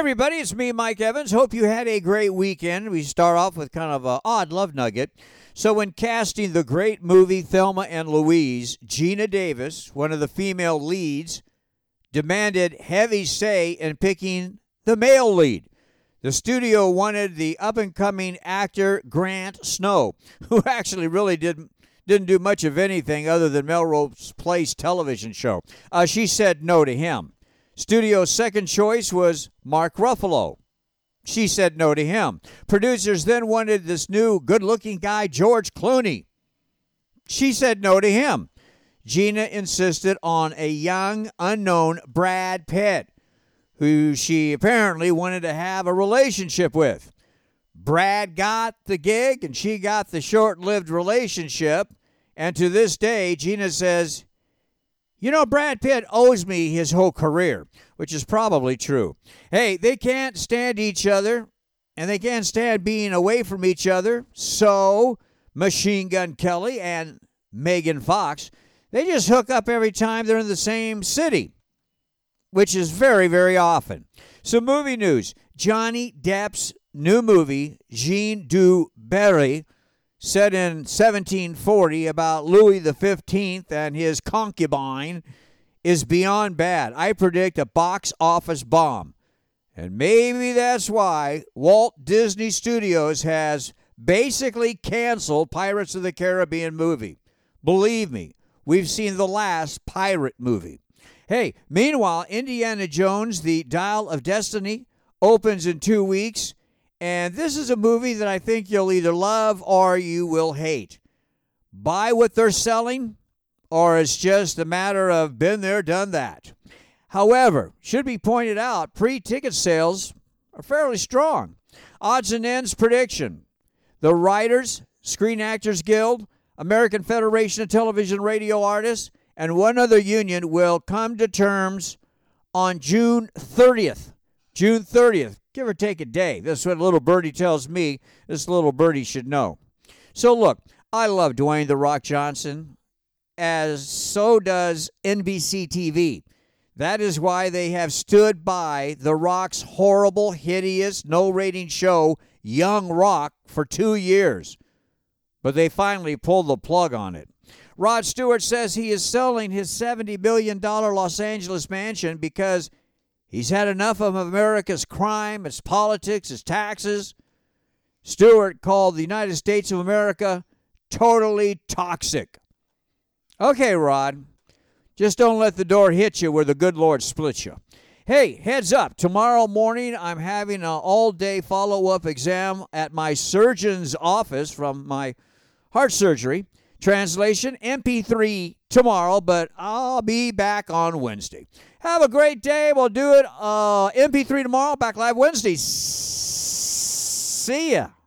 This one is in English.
everybody, it's me, Mike Evans. Hope you had a great weekend. We start off with kind of an odd love nugget. So, when casting the great movie Thelma and Louise, Geena Davis, one of the female leads, demanded heavy say in picking the male lead. The studio wanted the up and coming actor Grant Snow, who actually really didn't didn't do much of anything other than Melrose Place television show. Uh, she said no to him. Studio's second choice was Mark Ruffalo. She said no to him. Producers then wanted this new good looking guy, George Clooney. She said no to him. Geena insisted on a young, unknown Brad Pitt, who she apparently wanted to have a relationship with. Brad got the gig and she got the short lived relationship. And to this day, Gina says, You know, Brad Pitt owes me his whole career, which is probably true. Hey, they can't stand each other and they can't stand being away from each other. So, Machine Gun Kelly and Megan Fox, they just hook up every time they're in the same city, which is very, very often. So, movie news Johnny Depp's new movie, Jean du Barry, set in 1740 about Louis XV and his concubine, is beyond bad. I predict a box office bomb. And maybe that's why Walt Disney Studios has basically canceled Pirates of the Caribbean movie. Believe me, we've seen the last pirate movie. Hey, meanwhile, Indiana Jones, The Dial of Destiny, opens in two weeks and this is a movie that I think you'll either love or you will hate. Buy what they're selling, or it's just a matter of been there, done that. However, should be pointed out, pre ticket sales are fairly strong. Odds and ends prediction the Writers, Screen Actors Guild, American Federation of Television Radio Artists, and one other union will come to terms on June 30th. June 30th give or take a day. That's what little birdie tells me. This little birdie should know. So, look, I love Dwayne The Rock Johnson, as so does NBC TV. That is why they have stood by The Rock's horrible, hideous, no rating show, Young Rock, for two years. But they finally pulled the plug on it. Rod Stewart says he is selling his $70 million Los Angeles mansion because He's had enough of America's crime, its politics, its taxes. Stewart called the United States of America totally toxic. Okay, Rod, just don't let the door hit you where the good Lord splits you. Hey, heads up. Tomorrow morning, I'm having an all day follow up exam at my surgeon's office from my heart surgery. Translation MP3 tomorrow, but I'll be back on Wednesday. Have a great day. We'll do it uh, MP3 tomorrow, back live Wednesday. See ya.